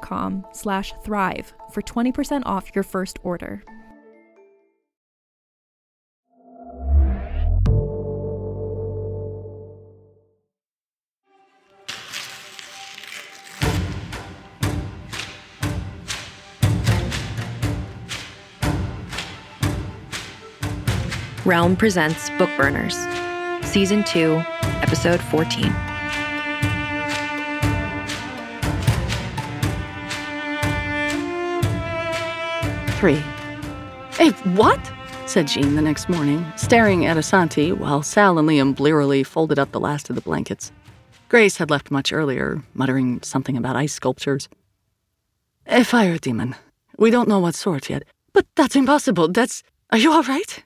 com slash thrive for 20% off your first order. Realm presents Bookburners, Season 2, Episode 14. Hey, what? said Jean the next morning, staring at Asanti while Sal and Liam blearily folded up the last of the blankets. Grace had left much earlier, muttering something about ice sculptures. A fire demon. We don't know what sort yet. But that's impossible. That's. Are you all right?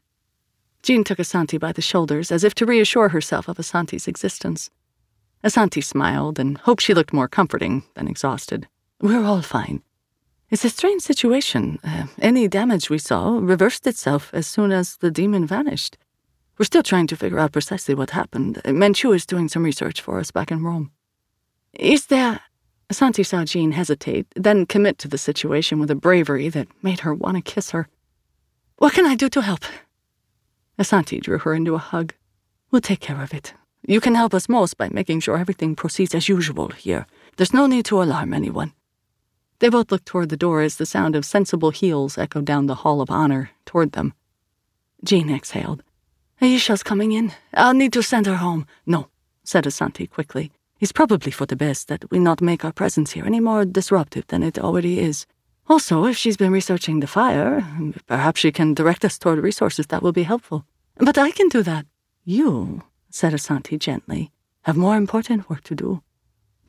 Jean took Asanti by the shoulders as if to reassure herself of Asanti's existence. Asanti smiled and hoped she looked more comforting than exhausted. We're all fine. It's a strange situation. Uh, any damage we saw reversed itself as soon as the demon vanished. We're still trying to figure out precisely what happened. Menchu is doing some research for us back in Rome. Is there. Asanti saw Jean hesitate, then commit to the situation with a bravery that made her want to kiss her. What can I do to help? Asanti drew her into a hug. We'll take care of it. You can help us most by making sure everything proceeds as usual here. There's no need to alarm anyone. They both looked toward the door as the sound of sensible heels echoed down the hall of honor toward them. Jean exhaled. Aisha's coming in. I'll need to send her home. No, said Asanti quickly. It's probably for the best that we not make our presence here any more disruptive than it already is. Also, if she's been researching the fire, perhaps she can direct us toward resources that will be helpful. But I can do that. You, said Asanti gently, have more important work to do.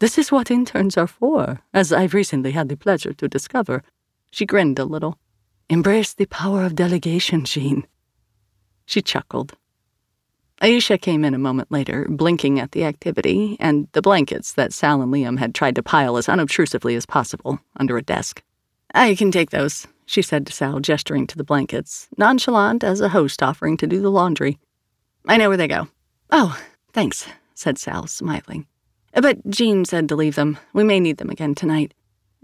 This is what interns are for, as I've recently had the pleasure to discover. She grinned a little. Embrace the power of delegation, Jean. She chuckled. Aisha came in a moment later, blinking at the activity and the blankets that Sal and Liam had tried to pile as unobtrusively as possible under a desk. I can take those, she said to Sal, gesturing to the blankets, nonchalant as a host offering to do the laundry. I know where they go. Oh, thanks, said Sal, smiling. But Jean said to leave them. We may need them again tonight.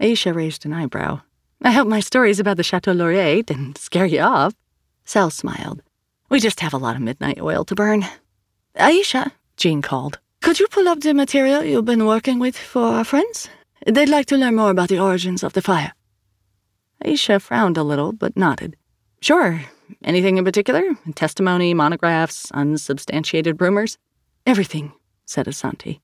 Aisha raised an eyebrow. I hope my stories about the Chateau Laurier didn't scare you off. Sal smiled. We just have a lot of midnight oil to burn. Aisha, Jean called. Could you pull up the material you've been working with for our friends? They'd like to learn more about the origins of the fire. Aisha frowned a little, but nodded. Sure. Anything in particular? Testimony, monographs, unsubstantiated rumors? Everything, said Asanti.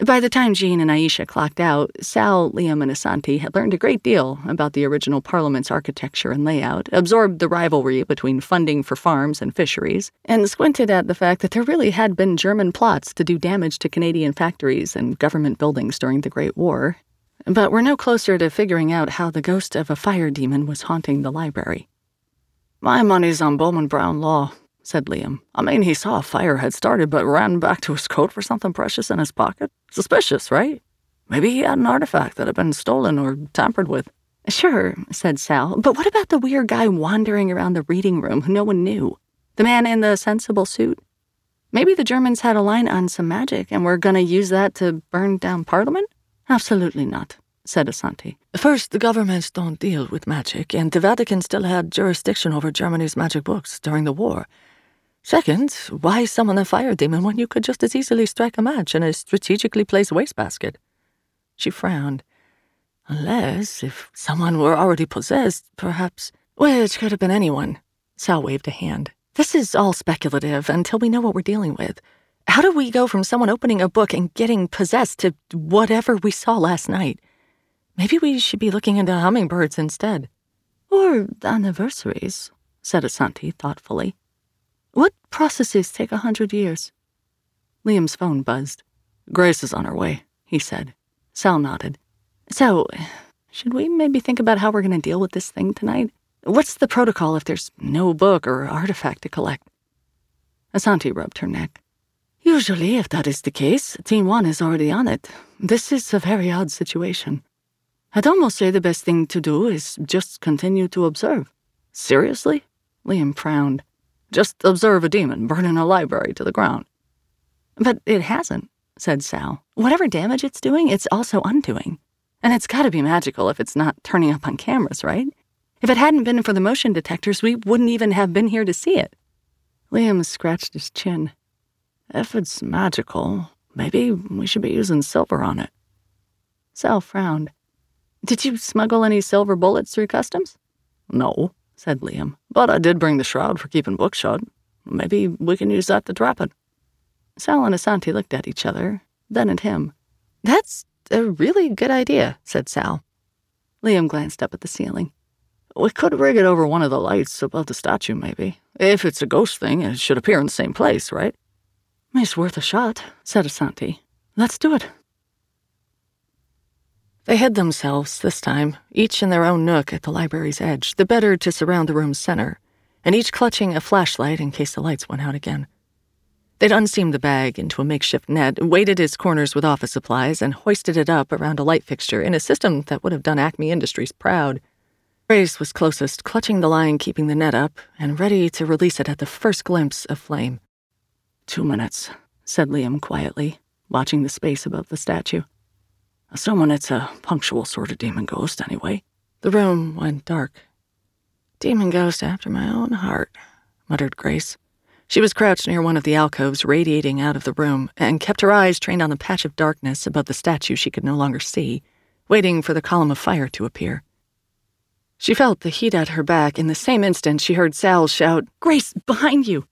By the time Jean and Aisha clocked out, Sal, Liam, and Asanti had learned a great deal about the original Parliament's architecture and layout, absorbed the rivalry between funding for farms and fisheries, and squinted at the fact that there really had been German plots to do damage to Canadian factories and government buildings during the Great War. But we're no closer to figuring out how the ghost of a fire demon was haunting the library. My money's on Bowman Brown Law, said Liam. I mean, he saw a fire had started but ran back to his coat for something precious in his pocket. Suspicious, right? Maybe he had an artifact that had been stolen or tampered with. Sure, said Sal, but what about the weird guy wandering around the reading room who no one knew? The man in the sensible suit? Maybe the Germans had a line on some magic and were going to use that to burn down Parliament? Absolutely not, said Asanti. First, the governments don't deal with magic, and the Vatican still had jurisdiction over Germany's magic books during the war. Second, why summon a fire demon when you could just as easily strike a match in a strategically placed wastebasket? She frowned. Unless, if someone were already possessed, perhaps. Which could have been anyone. Sal waved a hand. This is all speculative until we know what we're dealing with. How do we go from someone opening a book and getting possessed to whatever we saw last night? Maybe we should be looking into hummingbirds instead. Or anniversaries, said Asanti thoughtfully. What processes take a hundred years? Liam's phone buzzed. Grace is on her way, he said. Sal nodded. So, should we maybe think about how we're going to deal with this thing tonight? What's the protocol if there's no book or artifact to collect? Asanti rubbed her neck. Usually, if that is the case, Team 1 is already on it. This is a very odd situation. I'd almost say the best thing to do is just continue to observe. Seriously? Liam frowned. Just observe a demon burning a library to the ground. But it hasn't, said Sal. Whatever damage it's doing, it's also undoing. And it's gotta be magical if it's not turning up on cameras, right? If it hadn't been for the motion detectors, we wouldn't even have been here to see it. Liam scratched his chin. If it's magical, maybe we should be using silver on it. Sal frowned. Did you smuggle any silver bullets through customs? No, said Liam. But I did bring the shroud for keeping books shut. Maybe we can use that to trap it. Sal and Asanti looked at each other, then at him. That's a really good idea, said Sal. Liam glanced up at the ceiling. We could rig it over one of the lights above the statue, maybe. If it's a ghost thing, it should appear in the same place, right? It's worth a shot, said Asanti. Let's do it. They hid themselves, this time, each in their own nook at the library's edge, the better to surround the room's center, and each clutching a flashlight in case the lights went out again. They'd unseamed the bag into a makeshift net, weighted its corners with office supplies, and hoisted it up around a light fixture in a system that would have done Acme Industries proud. Grace was closest, clutching the line keeping the net up, and ready to release it at the first glimpse of flame. Two minutes, said Liam quietly, watching the space above the statue. Assuming it's a punctual sort of demon ghost, anyway. The room went dark. Demon ghost after my own heart, muttered Grace. She was crouched near one of the alcoves radiating out of the room and kept her eyes trained on the patch of darkness above the statue she could no longer see, waiting for the column of fire to appear. She felt the heat at her back in the same instant she heard Sal shout, Grace, behind you!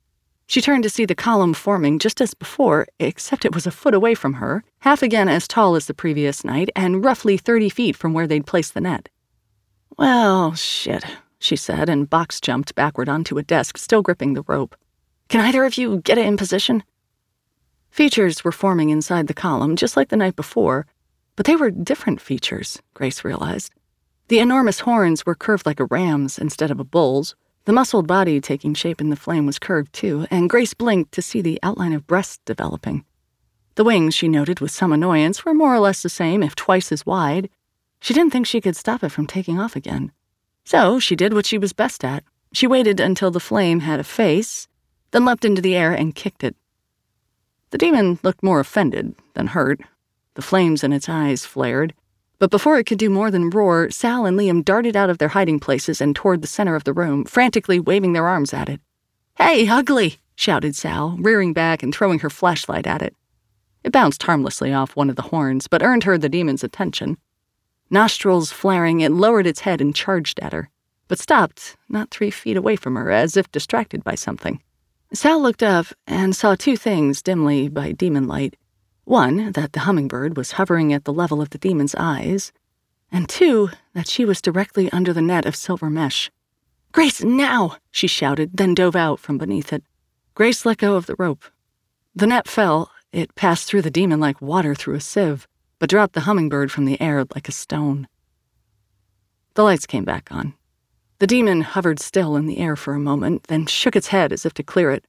She turned to see the column forming just as before, except it was a foot away from her, half again as tall as the previous night, and roughly 30 feet from where they'd placed the net. Well, shit, she said, and box jumped backward onto a desk, still gripping the rope. Can either of you get it in position? Features were forming inside the column, just like the night before, but they were different features, Grace realized. The enormous horns were curved like a ram's instead of a bull's, the muscled body taking shape in the flame was curved too, and Grace blinked to see the outline of breasts developing. The wings, she noted with some annoyance, were more or less the same, if twice as wide. She didn't think she could stop it from taking off again. So she did what she was best at. She waited until the flame had a face, then leapt into the air and kicked it. The demon looked more offended than hurt. The flames in its eyes flared, But before it could do more than roar, Sal and Liam darted out of their hiding places and toward the center of the room, frantically waving their arms at it. Hey, ugly! shouted Sal, rearing back and throwing her flashlight at it. It bounced harmlessly off one of the horns, but earned her the demon's attention. Nostrils flaring, it lowered its head and charged at her, but stopped not three feet away from her, as if distracted by something. Sal looked up and saw two things dimly by demon light. One, that the hummingbird was hovering at the level of the demon's eyes, and two, that she was directly under the net of silver mesh. Grace, now! she shouted, then dove out from beneath it. Grace let go of the rope. The net fell. It passed through the demon like water through a sieve, but dropped the hummingbird from the air like a stone. The lights came back on. The demon hovered still in the air for a moment, then shook its head as if to clear it.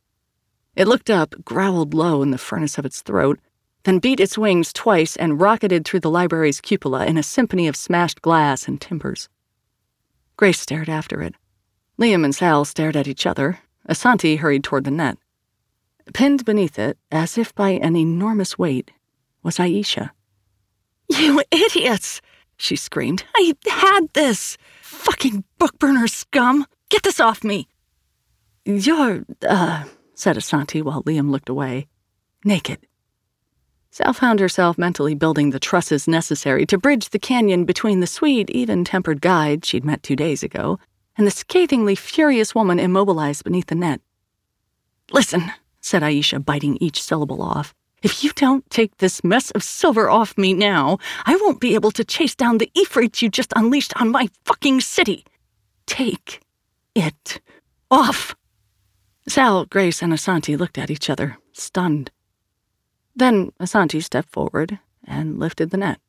It looked up, growled low in the furnace of its throat, then beat its wings twice and rocketed through the library's cupola in a symphony of smashed glass and timbers. Grace stared after it. Liam and Sal stared at each other. Asanti hurried toward the net. Pinned beneath it, as if by an enormous weight, was Aisha. You idiots! she screamed. I had this! Fucking bookburner scum! Get this off me! You're, uh, said Asanti while Liam looked away. Naked. Sal found herself mentally building the trusses necessary to bridge the canyon between the sweet, even tempered guide she'd met two days ago and the scathingly furious woman immobilized beneath the net. Listen, said Aisha, biting each syllable off. If you don't take this mess of silver off me now, I won't be able to chase down the Ifrits you just unleashed on my fucking city. Take it off. Sal, Grace, and Asanti looked at each other, stunned. Then Asanti stepped forward and lifted the net.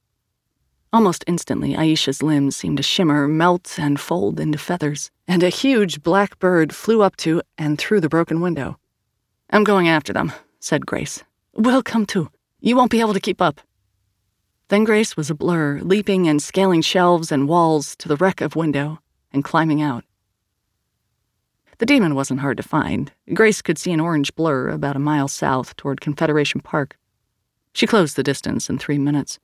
Almost instantly, Aisha's limbs seemed to shimmer, melt, and fold into feathers, and a huge black bird flew up to and through the broken window. I'm going after them, said Grace. We'll come too. You won't be able to keep up. Then Grace was a blur, leaping and scaling shelves and walls to the wreck of window and climbing out. The demon wasn't hard to find. Grace could see an orange blur about a mile south toward Confederation Park. She closed the distance in three minutes.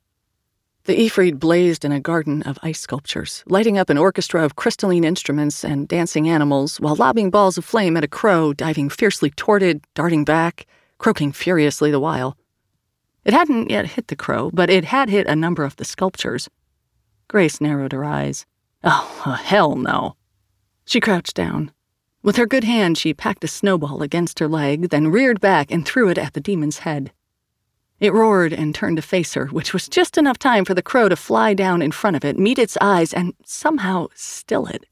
The Ifrit blazed in a garden of ice sculptures, lighting up an orchestra of crystalline instruments and dancing animals while lobbing balls of flame at a crow diving fiercely toward it, darting back, croaking furiously the while. It hadn't yet hit the crow, but it had hit a number of the sculptures. Grace narrowed her eyes. Oh, hell no. She crouched down, with her good hand, she packed a snowball against her leg, then reared back and threw it at the demon's head. It roared and turned to face her, which was just enough time for the crow to fly down in front of it, meet its eyes, and somehow still it.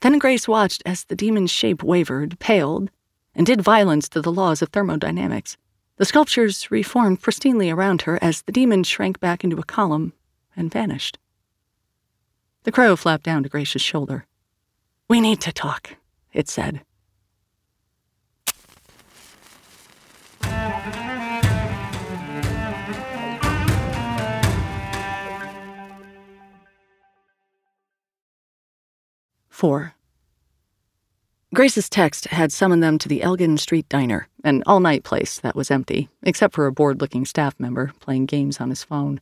Then Grace watched as the demon's shape wavered, paled, and did violence to the laws of thermodynamics. The sculptures reformed pristinely around her as the demon shrank back into a column and vanished. The crow flapped down to Grace's shoulder. We need to talk, it said. Four. Grace's text had summoned them to the Elgin Street Diner, an all night place that was empty, except for a bored looking staff member playing games on his phone.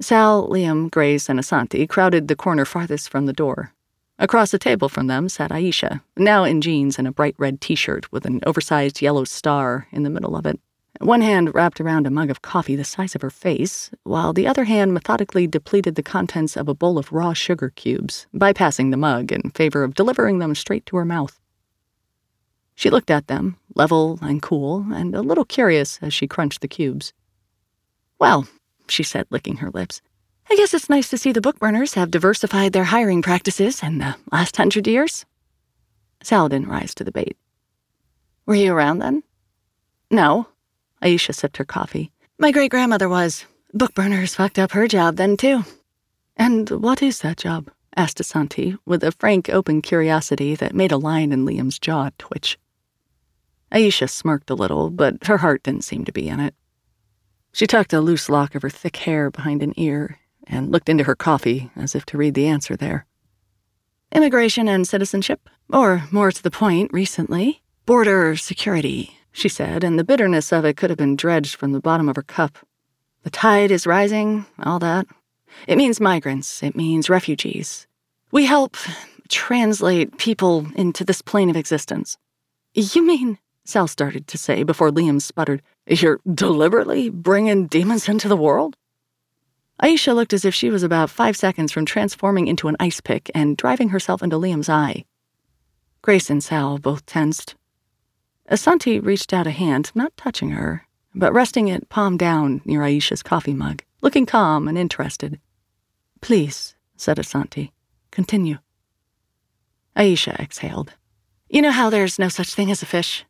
Sal, Liam, Grace, and Asanti crowded the corner farthest from the door, Across the table from them sat Aisha, now in jeans and a bright red t shirt with an oversized yellow star in the middle of it. One hand wrapped around a mug of coffee the size of her face, while the other hand methodically depleted the contents of a bowl of raw sugar cubes, bypassing the mug in favor of delivering them straight to her mouth. She looked at them, level and cool, and a little curious as she crunched the cubes. Well, she said, licking her lips, I guess it's nice to see the book burners have diversified their hiring practices in the last hundred years. Sal didn't rise to the bait. Were you around then? No. Aisha sipped her coffee. My great grandmother was. Book burners fucked up her job then, too. And what is that job? asked Asanti, with a frank, open curiosity that made a line in Liam's jaw twitch. Aisha smirked a little, but her heart didn't seem to be in it. She tucked a loose lock of her thick hair behind an ear and looked into her coffee as if to read the answer there. Immigration and citizenship, or more to the point, recently, border security, she said, and the bitterness of it could have been dredged from the bottom of her cup. The tide is rising, all that. It means migrants, it means refugees. We help translate people into this plane of existence. You mean, Sal started to say before Liam sputtered, you're deliberately bringing demons into the world? Aisha looked as if she was about five seconds from transforming into an ice pick and driving herself into Liam's eye. Grace and Sal both tensed. Asanti reached out a hand, not touching her, but resting it palm down near Aisha's coffee mug, looking calm and interested. Please, said Asanti, continue. Aisha exhaled. You know how there's no such thing as a fish?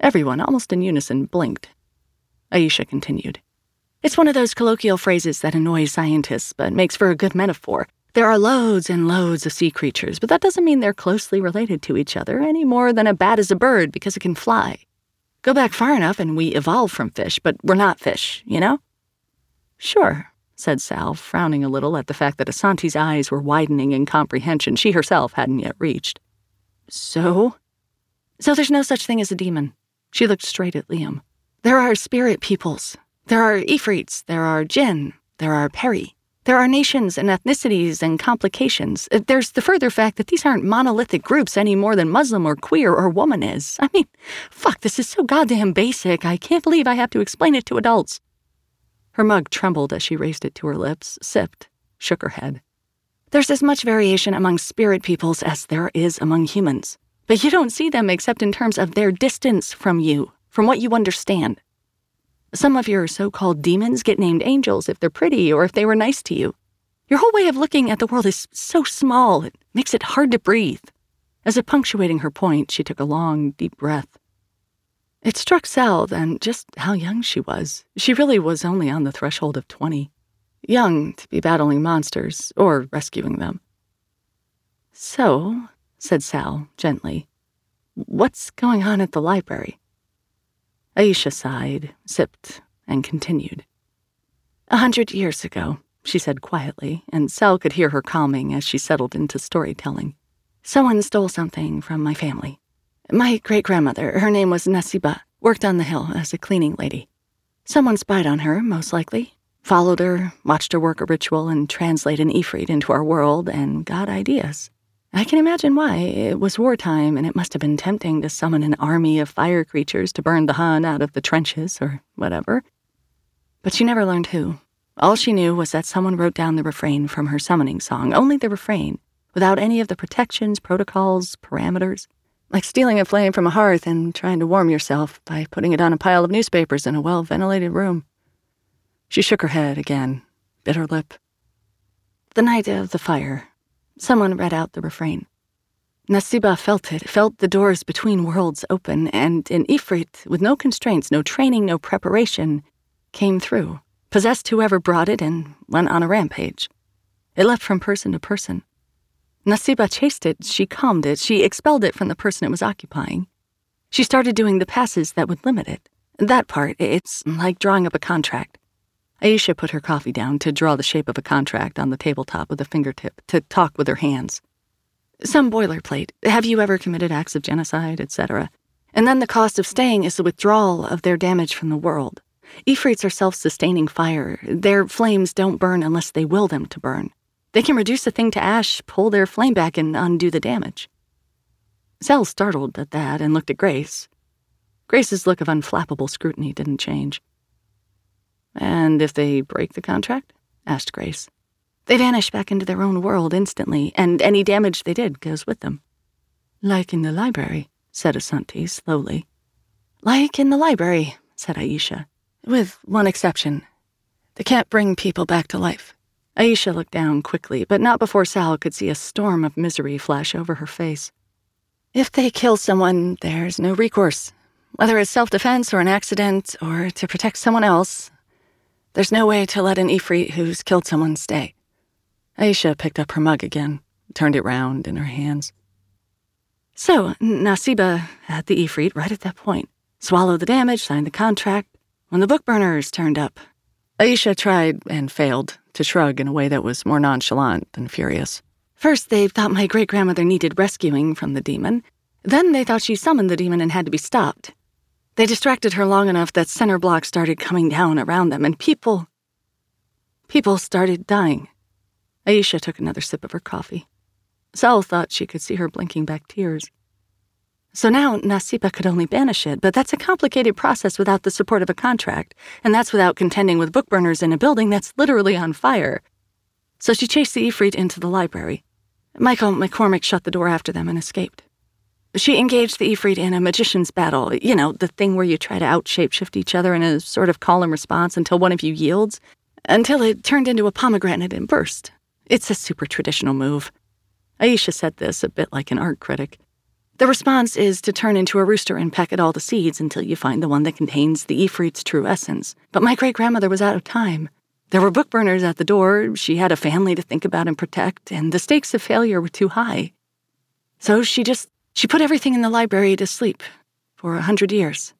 Everyone, almost in unison, blinked. Aisha continued. It's one of those colloquial phrases that annoys scientists, but makes for a good metaphor. There are loads and loads of sea creatures, but that doesn't mean they're closely related to each other any more than a bat is a bird because it can fly. Go back far enough and we evolve from fish, but we're not fish, you know? Sure, said Sal, frowning a little at the fact that Asanti's eyes were widening in comprehension she herself hadn't yet reached. So? So there's no such thing as a demon. She looked straight at Liam. There are spirit peoples, there are Ifrits, there are Jinn, there are Peri. There are nations and ethnicities and complications. Uh, there's the further fact that these aren't monolithic groups any more than Muslim or queer or woman is. I mean, fuck, this is so goddamn basic. I can't believe I have to explain it to adults. Her mug trembled as she raised it to her lips, sipped, shook her head. There's as much variation among spirit peoples as there is among humans. But you don't see them except in terms of their distance from you, from what you understand. Some of your so called demons get named angels if they're pretty or if they were nice to you. Your whole way of looking at the world is so small, it makes it hard to breathe. As if punctuating her point, she took a long, deep breath. It struck Sal then just how young she was. She really was only on the threshold of 20. Young to be battling monsters or rescuing them. So, said Sal gently, what's going on at the library? Aisha sighed, sipped, and continued. A hundred years ago, she said quietly, and Sal could hear her calming as she settled into storytelling. Someone stole something from my family. My great grandmother, her name was Nasiba, worked on the hill as a cleaning lady. Someone spied on her, most likely, followed her, watched her work a ritual and translate an Ifrit into our world, and got ideas. I can imagine why. It was wartime, and it must have been tempting to summon an army of fire creatures to burn the Hun out of the trenches or whatever. But she never learned who. All she knew was that someone wrote down the refrain from her summoning song, only the refrain, without any of the protections, protocols, parameters. Like stealing a flame from a hearth and trying to warm yourself by putting it on a pile of newspapers in a well ventilated room. She shook her head again, bit her lip. The night of the fire, Someone read out the refrain. Nasiba felt it, felt the doors between worlds open, and an Ifrit, with no constraints, no training, no preparation, came through, possessed whoever brought it, and went on a rampage. It left from person to person. Nasiba chased it, she calmed it, she expelled it from the person it was occupying. She started doing the passes that would limit it. That part, it's like drawing up a contract. Aisha put her coffee down to draw the shape of a contract on the tabletop with a fingertip, to talk with her hands. Some boilerplate. Have you ever committed acts of genocide, etc.? And then the cost of staying is the withdrawal of their damage from the world. Ifrits are self sustaining fire. Their flames don't burn unless they will them to burn. They can reduce a thing to ash, pull their flame back, and undo the damage. Sal startled at that and looked at Grace. Grace's look of unflappable scrutiny didn't change. And if they break the contract? asked Grace. They vanish back into their own world instantly, and any damage they did goes with them. Like in the library, said Asanti slowly. Like in the library, said Aisha, with one exception. They can't bring people back to life. Aisha looked down quickly, but not before Sal could see a storm of misery flash over her face. If they kill someone, there's no recourse. Whether it's self defense or an accident or to protect someone else, there's no way to let an Ifrit who's killed someone stay. Aisha picked up her mug again, turned it round in her hands. So, Nasiba had the Ifrit right at that point, swallowed the damage, signed the contract. When the book burners turned up, Aisha tried and failed to shrug in a way that was more nonchalant than furious. First, they thought my great grandmother needed rescuing from the demon. Then they thought she summoned the demon and had to be stopped. They distracted her long enough that center blocks started coming down around them, and people. People started dying. Aisha took another sip of her coffee. Sal thought she could see her blinking back tears. So now Nasiba could only banish it, but that's a complicated process without the support of a contract, and that's without contending with book burners in a building that's literally on fire. So she chased the Ifrit into the library. Michael MacCormac shut the door after them and escaped. She engaged the Ifrit in a magician's battle, you know, the thing where you try to out shapeshift each other in a sort of call and response until one of you yields, until it turned into a pomegranate and burst. It's a super traditional move. Aisha said this a bit like an art critic. The response is to turn into a rooster and peck at all the seeds until you find the one that contains the Ifrit's true essence. But my great grandmother was out of time. There were book burners at the door, she had a family to think about and protect, and the stakes of failure were too high. So she just she put everything in the library to sleep for a hundred years.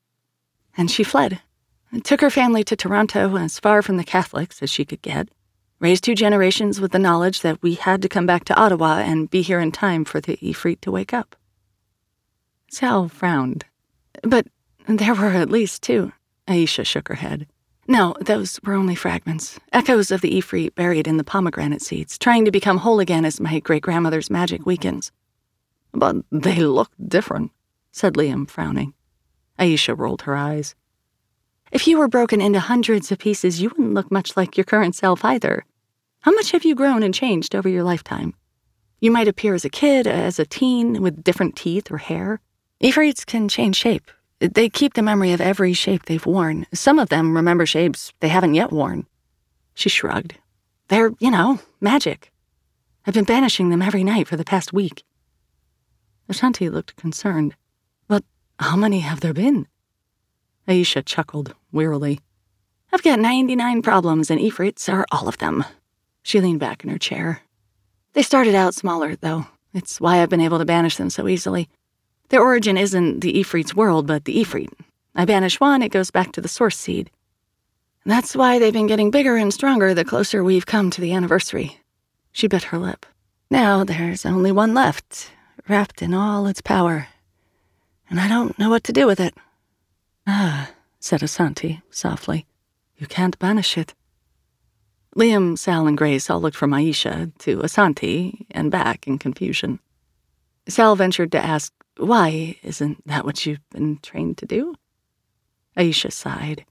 And she fled. And took her family to Toronto as far from the Catholics as she could get. Raised two generations with the knowledge that we had to come back to Ottawa and be here in time for the Ifrit to wake up. Sal frowned. But there were at least two. Aisha shook her head. No, those were only fragments, echoes of the Ifrit buried in the pomegranate seeds, trying to become whole again as my great grandmother's magic weakens. But they look different, said Liam, frowning. Aisha rolled her eyes. If you were broken into hundreds of pieces, you wouldn't look much like your current self either. How much have you grown and changed over your lifetime? You might appear as a kid, as a teen, with different teeth or hair. Ifrits can change shape. They keep the memory of every shape they've worn. Some of them remember shapes they haven't yet worn. She shrugged. They're, you know, magic. I've been banishing them every night for the past week. Asanti looked concerned. But how many have there been? Aisha chuckled wearily. I've got 99 problems, and Ifrits are all of them. She leaned back in her chair. They started out smaller, though. It's why I've been able to banish them so easily. Their origin isn't the Ifrit's world, but the Ifrit. I banish one, it goes back to the source seed. That's why they've been getting bigger and stronger the closer we've come to the anniversary. She bit her lip. Now there's only one left, wrapped in all its power. And I don't know what to do with it. Ah, said Asanti softly. You can't banish it. Liam, Sal, and Grace all looked from Aisha to Asanti and back in confusion. Sal ventured to ask, why isn't that what you've been trained to do? Aisha sighed.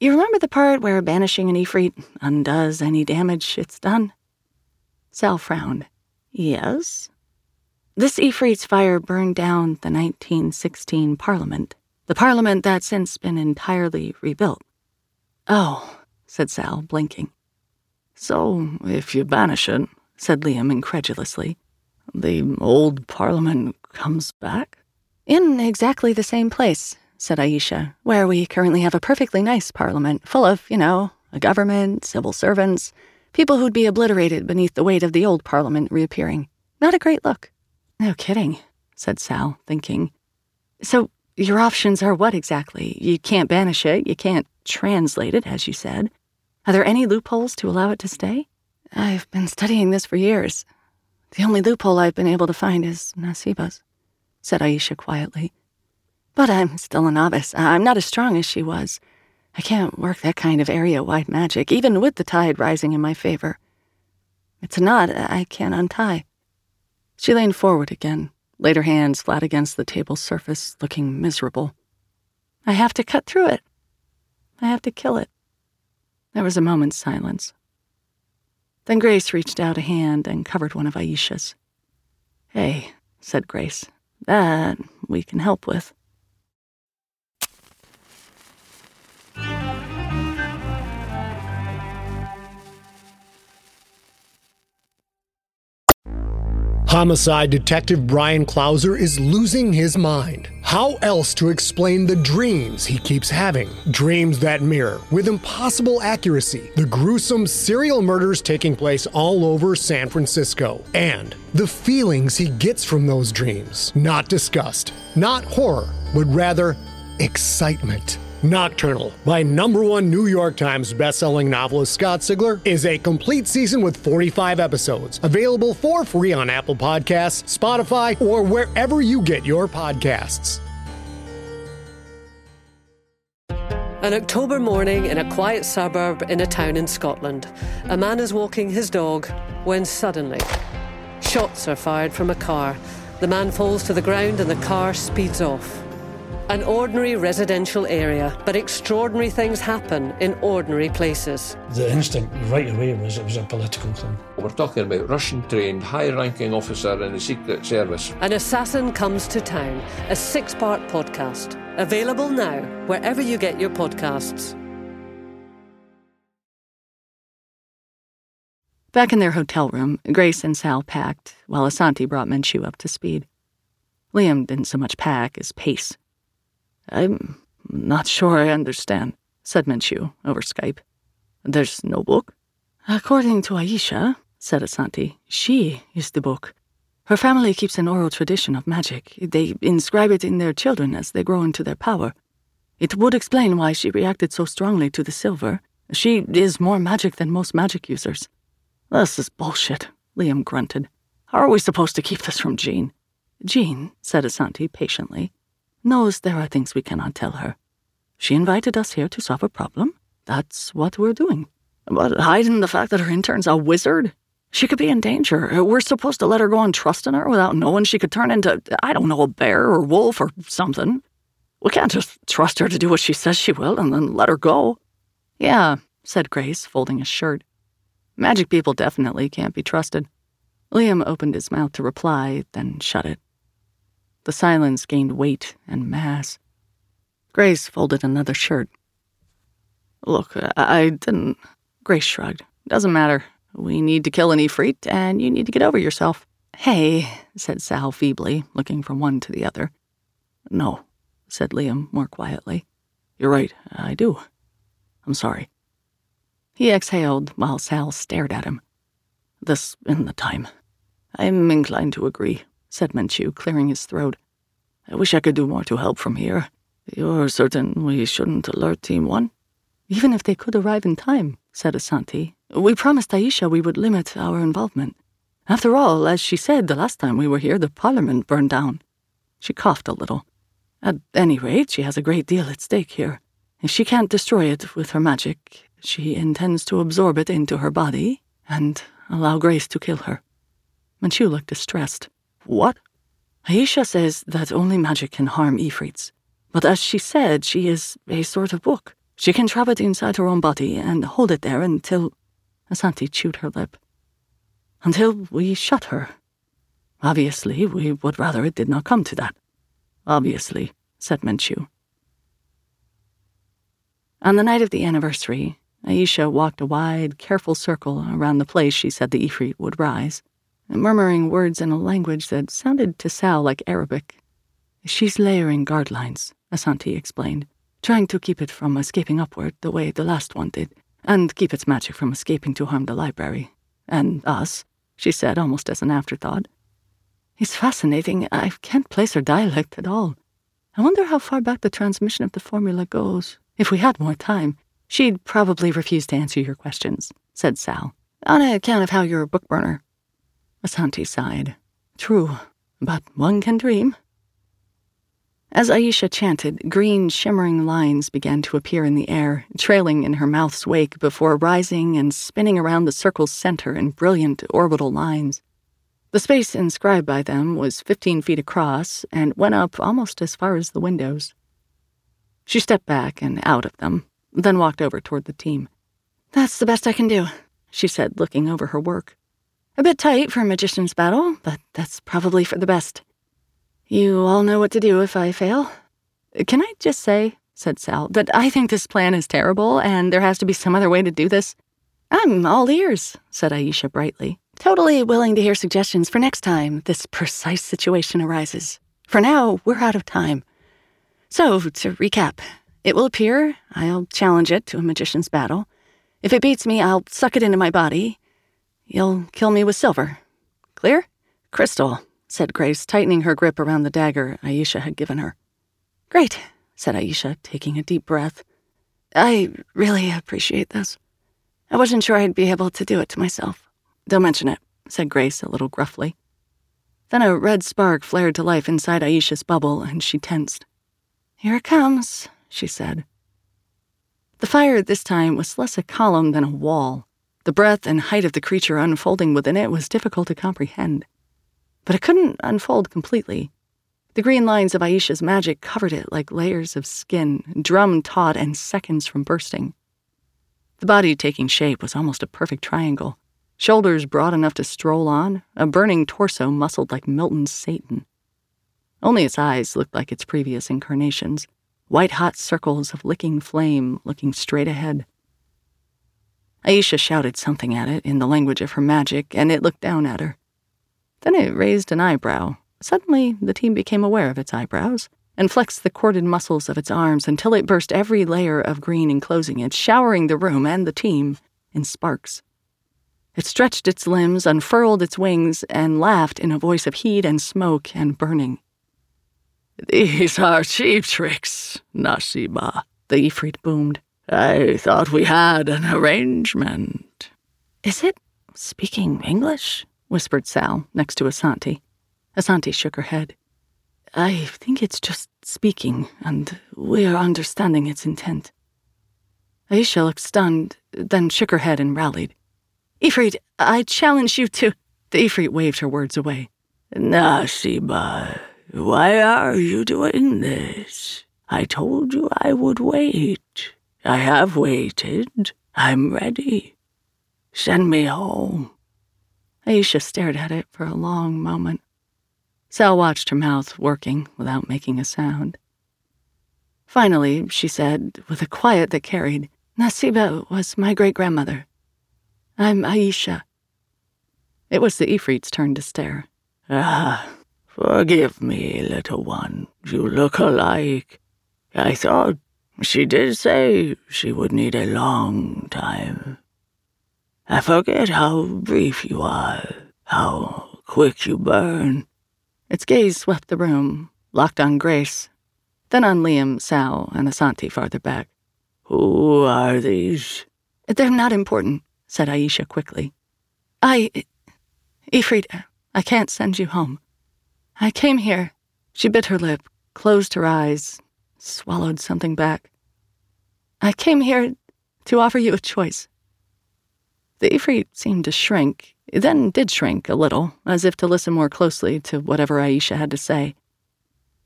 You remember the part where banishing an Ifrit undoes any damage it's done? Sal frowned. Yes. This Ifrit's fire burned down the 1916 Parliament, the Parliament that's since been entirely rebuilt. Oh, said Sal, blinking. So, if you banish it, said Liam incredulously, the old Parliament comes back? In exactly the same place, said Aisha, where we currently have a perfectly nice parliament full of, you know, a government, civil servants, people who'd be obliterated beneath the weight of the old parliament reappearing. Not a great look. No kidding, said Sal, thinking. So your options are what exactly? You can't banish it, you can't translate it, as you said. Are there any loopholes to allow it to stay? I've been studying this for years, the only loophole I've been able to find is Nasiba's, said Aisha quietly. But I'm still a novice. I'm not as strong as she was. I can't work that kind of area wide magic, even with the tide rising in my favor. It's a knot I can't untie. She leaned forward again, laid her hands flat against the table's surface, looking miserable. I have to cut through it. I have to kill it. There was a moment's silence. Then Grace reached out a hand and covered one of Aisha's. Hey, said Grace, that we can help with. Homicide Detective Bryan Clauser is losing his mind. How else to explain the dreams he keeps having? Dreams that mirror, with impossible accuracy, the gruesome serial murders taking place all over San Francisco. And the feelings he gets from those dreams. Not disgust, not horror, but rather excitement. Nocturnal, by number one New York Times bestselling novelist Scott Sigler, is a complete season with 45 episodes, available for free on Apple Podcasts, Spotify, or wherever you get your podcasts. An October morning in a quiet suburb in a town in Scotland. A man is walking his dog when suddenly shots are fired from a car. The man falls to the ground and the car speeds off. An ordinary residential area, but extraordinary things happen in ordinary places. The instinct right away was it was a political thing. We're talking about Russian trained, high ranking officer in the Secret Service. An Assassin Comes to Town, a six part podcast. Available now, wherever you get your podcasts. Back in their hotel room, Grace and Sal packed, while Asanti brought Menchu up to speed. Liam didn't so much pack as pace. I'm not sure I understand, said Menchu over Skype. There's no book? According to Aisha, said Asanti, she is the book. Her family keeps an oral tradition of magic. They inscribe it in their children as they grow into their power. It would explain why she reacted so strongly to the silver. She is more magic than most magic users. This is bullshit, Liam grunted. How are we supposed to keep this from Jean? Jean, said Asanti patiently, knows there are things we cannot tell her. She invited us here to solve a problem. That's what we're doing. But hiding the fact that her intern's a wizard? She could be in danger. We're supposed to let her go on trusting her without knowing she could turn into, I don't know, a bear or wolf or something. We can't just trust her to do what she says she will and then let her go. Yeah, said Grace, folding his shirt. Magic people definitely can't be trusted. Liam opened his mouth to reply, then shut it. The silence gained weight and mass. Grace folded another shirt. Look, I didn't. Grace shrugged. Doesn't matter. We need to kill an Ifrit, and you need to get over yourself. Hey, said Sal feebly, looking from one to the other. No, said Liam more quietly. You're right, I do. I'm sorry. He exhaled while Sal stared at him. This in the time. I'm inclined to agree, said Menchu, clearing his throat. I wish I could do more to help from here. You're certain we shouldn't alert Team One? Even if they could arrive in time, said Asanti, we promised Aisha we would limit our involvement. After all, as she said the last time we were here, the parliament burned down. She coughed a little. At any rate, she has a great deal at stake here. If she can't destroy it with her magic, she intends to absorb it into her body and allow Grace to kill her. Menchu looked distressed. What? Aisha says that only magic can harm Ifrits. But as she said, she is a sort of book. She can trap it inside her own body and hold it there until Asanti chewed her lip. Until we shut her. Obviously, we would rather it did not come to that. Obviously, said Menchu. On the night of the anniversary, Aisha walked a wide, careful circle around the place she said the Ifrit would rise, murmuring words in a language that sounded to Sal like Arabic. She's layering guard lines, Asanti explained, trying to keep it from escaping upward the way the last one did and keep its magic from escaping to harm the library. And us, she said almost as an afterthought. It's fascinating. I can't place her dialect at all. I wonder how far back the transmission of the formula goes. If we had more time, she'd probably refuse to answer your questions, said Sal, on account of how you're a book burner. Asanti sighed. True, but one can dream. As Aisha chanted, green, shimmering lines began to appear in the air, trailing in her mouth's wake before rising and spinning around the circle's center in brilliant orbital lines. The space inscribed by them was 15 feet across and went up almost as far as the windows. She stepped back and out of them, then walked over toward the team. That's the best I can do, she said, looking over her work. A bit tight for a magician's battle, but that's probably for the best. You all know what to do if I fail. Can I just say, said Sal, that I think this plan is terrible and there has to be some other way to do this? I'm all ears, said Aisha brightly. Totally willing to hear suggestions for next time this precise situation arises. For now, we're out of time. So, to recap, it will appear, I'll challenge it to a magician's battle. If it beats me, I'll suck it into my body. You'll kill me with silver. Clear? Crystal, said Grace, tightening her grip around the dagger Aisha had given her. Great, said Aisha, taking a deep breath. I really appreciate this. I wasn't sure I'd be able to do it to myself. Don't mention it, said Grace a little gruffly. Then a red spark flared to life inside Aisha's bubble, and she tensed. Here it comes, she said. The fire this time was less a column than a wall. The breadth and height of the creature unfolding within it was difficult to comprehend. But it couldn't unfold completely. The green lines of Aisha's magic covered it like layers of skin, drummed taut and seconds from bursting. The body taking shape was almost a perfect triangle. Shoulders broad enough to stroll on, a burning torso muscled like Milton's Satan. Only its eyes looked like its previous incarnations, white hot circles of licking flame looking straight ahead. Aisha shouted something at it in the language of her magic, and it looked down at her. Then it raised an eyebrow. Suddenly, the team became aware of its eyebrows and flexed the corded muscles of its arms until it burst every layer of green enclosing it, showering the room and the team in sparks. It stretched its limbs, unfurled its wings, and laughed in a voice of heat and smoke and burning. These are cheap tricks, Nasiba, the Ifrit boomed. I thought we had an arrangement. Is it speaking English? whispered Sal next to Asanti. Asanti shook her head. I think it's just speaking, and we're understanding its intent. Aisha looked stunned, then shook her head and rallied. Ifrit, I challenge you to. The Ifrit waved her words away. Nasiba, why are you doing this? I told you I would wait. I have waited. I'm ready. Send me home. Aisha stared at it for a long moment. Sal watched her mouth working without making a sound. Finally, she said, with a quiet that carried, Nasiba was my great grandmother. I'm Aisha. It was the Ifrit's turn to stare. Ah, forgive me, little one. You look alike. I thought she did say she would need a long time. I forget how brief you are, how quick you burn. Its gaze swept the room, locked on Grace, then on Liam, Sal, and Asanti farther back. Who are these? They're not important, said Aisha quickly. I. Ifrit, I can't send you home. I came here. She bit her lip, closed her eyes, swallowed something back. I came here to offer you a choice. The Ifrit seemed to shrink, then did shrink a little, as if to listen more closely to whatever Aisha had to say.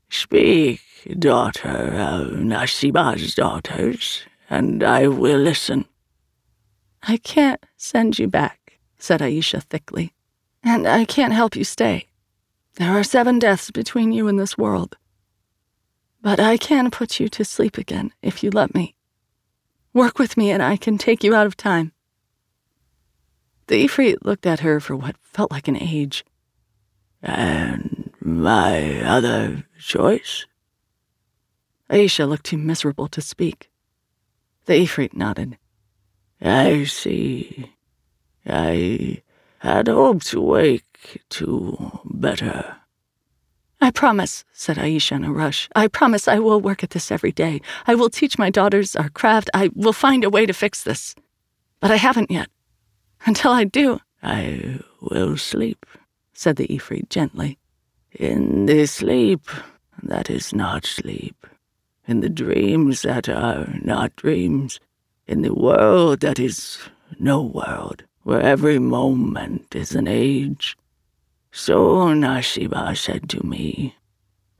Speak, daughter of Nasiba's daughters, and I will listen. I can't send you back, said Aisha thickly, and I can't help you stay. There are seven deaths between you and this world. But I can put you to sleep again if you let me. Work with me and I can take you out of time. The Ifrit looked at her for what felt like an age. And my other choice? Aisha looked too miserable to speak. The Ifrit nodded. I see. I had hoped to wake to better. I promise, said Aisha in a rush. I promise I will work at this every day. I will teach my daughters our craft. I will find a way to fix this. But I haven't yet. Until I do. I will sleep, said the Ifrit gently. In the sleep that is not sleep. In the dreams that are not dreams. In the world that is no world, where every moment is an age. So Nasiba said to me,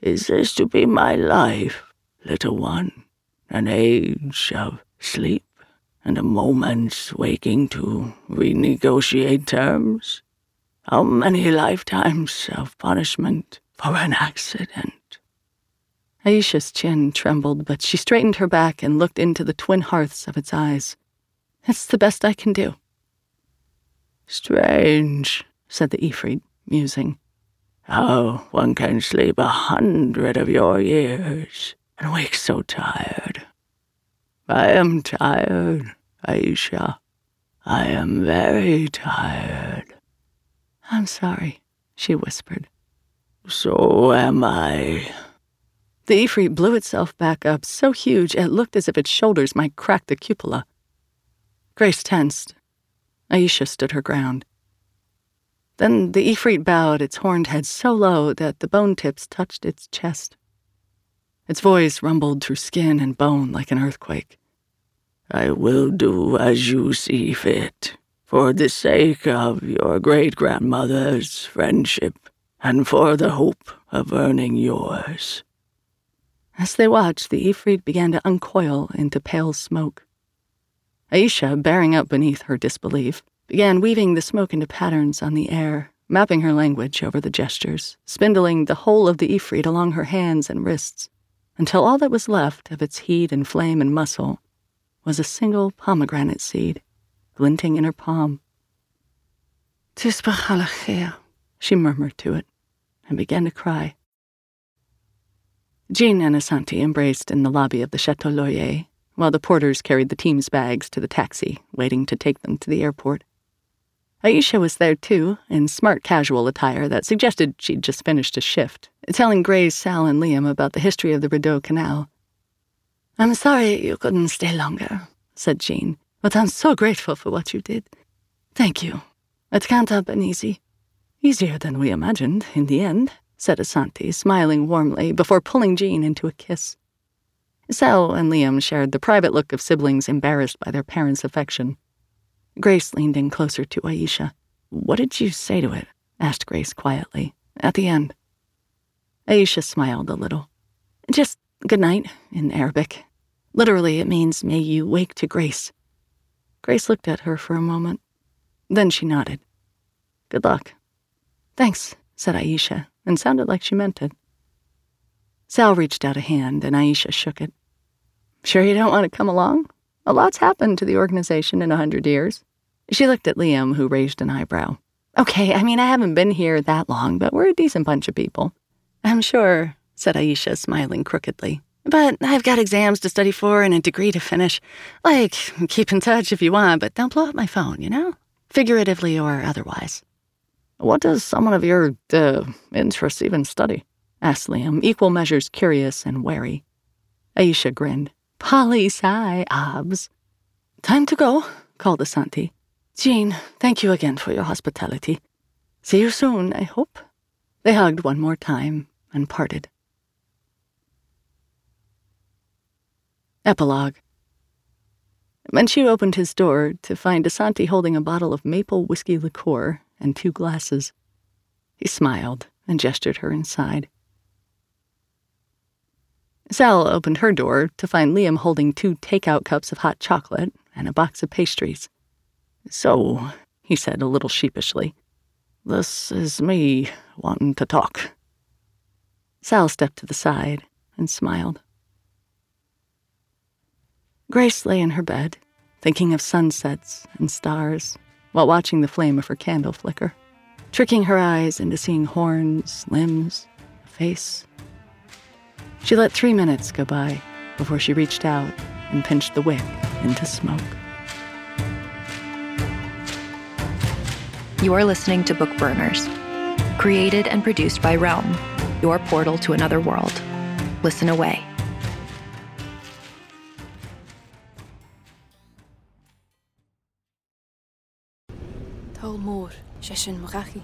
Is this to be my life, little one? An age of sleep and a moment's waking to renegotiate terms? How many lifetimes of punishment for an accident? Aisha's chin trembled, but she straightened her back and looked into the twin hearths of its eyes. It's the best I can do. Strange, said the Ifrit, musing. How one can sleep a hundred of your years and wake so tired. I am tired, Aisha. I am very tired. I'm sorry, she whispered. So am I. The Ifrit blew itself back up so huge it looked as if its shoulders might crack the cupola. Grace tensed. Aisha stood her ground. Then the Ifrit bowed its horned head so low that the bone tips touched its chest. Its voice rumbled through skin and bone like an earthquake. I will do as you see fit, for the sake of your great grandmother's friendship and for the hope of earning yours. As they watched, the Ifrit began to uncoil into pale smoke. Aisha, bearing up beneath her disbelief, began weaving the smoke into patterns on the air, mapping her language over the gestures, spindling the whole of the Ifrit along her hands and wrists, until all that was left of its heat and flame and muscle was a single pomegranate seed glinting in her palm. Tisbah she murmured to it, and began to cry. Jean and Asanti embraced in the lobby of the Chateau Laurier, while the porters carried the team's bags to the taxi, waiting to take them to the airport. Aisha was there too, in smart casual attire that suggested she'd just finished a shift, telling Grace, Sal, and Liam about the history of the Rideau Canal. I'm sorry you couldn't stay longer, said Jean, but I'm so grateful for what you did. Thank you. It can't have been easy. Easier than we imagined, in the end, said Asanti, smiling warmly before pulling Jean into a kiss. Sal and Liam shared the private look of siblings embarrassed by their parents' affection. Grace leaned in closer to Aisha. What did you say to it? asked Grace quietly, at the end. Aisha smiled a little. Just good night in Arabic. Literally, it means may you wake to grace. Grace looked at her for a moment. Then she nodded. Good luck. Thanks, said Aisha, and sounded like she meant it. Sal reached out a hand, and Aisha shook it. Sure you don't want to come along? A lot's happened to the organization in a hundred years. She looked at Liam, who raised an eyebrow. Okay, I mean, I haven't been here that long, but we're a decent bunch of people. I'm sure, said Aisha, smiling crookedly. But I've got exams to study for and a degree to finish. Like, keep in touch if you want, but don't blow up my phone, you know? Figuratively or otherwise. What does someone of your, uh, interests even study? asked Liam, equal measures curious and wary. Aisha grinned. Poli sci obs. Time to go, called Asanti. Jean, thank you again for your hospitality. See you soon, I hope. They hugged one more time and parted. Epilogue Menchu opened his door to find Asanti holding a bottle of maple whiskey liqueur and two glasses. He smiled and gestured her inside. Sal opened her door to find Liam holding two takeout cups of hot chocolate and a box of pastries. So, he said a little sheepishly, this is me wanting to talk. Sal stepped to the side and smiled. Grace lay in her bed, thinking of sunsets and stars while watching the flame of her candle flicker, tricking her eyes into seeing horns, limbs, a face, she let three minutes go by before she reached out and pinched the wick into smoke. You are listening to Bookburners, created and produced by Realm, your portal to another world. Listen away. Talmor, Sheshin Marachi.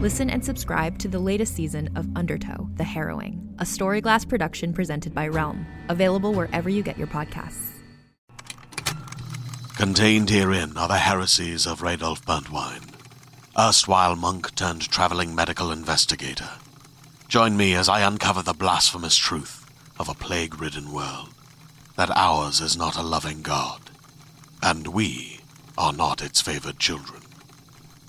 Listen and subscribe to the latest season of Undertow, The Harrowing, a Storyglass production presented by Realm, available wherever you get your podcasts. Contained herein are the heresies of Radolf Burntwine, erstwhile monk turned traveling medical investigator. Join me as I uncover the blasphemous truth of a plague ridden world that ours is not a loving God, and we are not its favored children.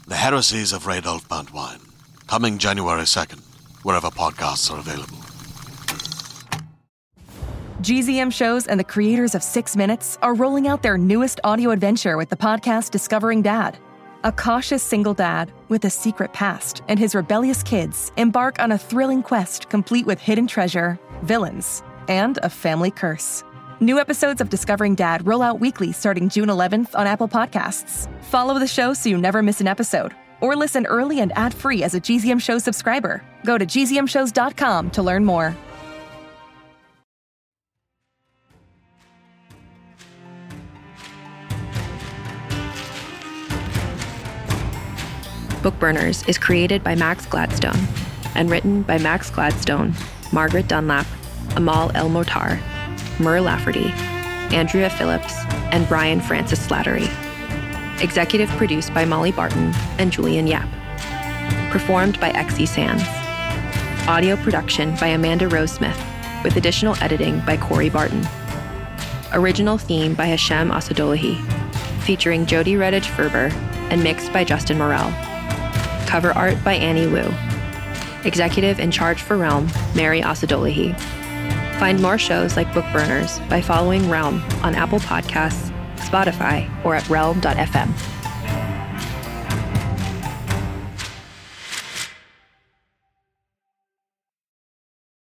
The Heresies of Radolf Burntwine, coming January 2nd, wherever podcasts are available. GZM shows and the creators of Six Minutes are rolling out their newest audio adventure with the podcast Discovering Dad. A cautious single dad with a secret past and his rebellious kids embark on a thrilling quest complete with hidden treasure, villains, and a family curse. New episodes of Discovering Dad roll out weekly starting June 11th on Apple Podcasts. Follow the show so you never miss an episode. or listen early and ad-free as a GZM Show subscriber. Go to gzmshows.com to learn more. Bookburners is created by Max Gladstone and written by Max Gladstone, Margaret Dunlap, Amal El-Mohtar, Mur Lafferty, Andrea Phillips, and Brian Francis Slattery. Executive produced by Molly Barton and Julian Yap. Performed by Xe Sands. Audio production by Amanda Rose Smith, with additional editing by Corey Barton. Original theme by Hashem Assadullahi, featuring Jody Redditch Ferber and mixed by Justin Morel. Cover art by Annie Wu. Executive in charge for Realm, Mary Assadullahi. Find more shows like Bookburners by following Realm on Apple Podcasts, Spotify, or at realm.fm.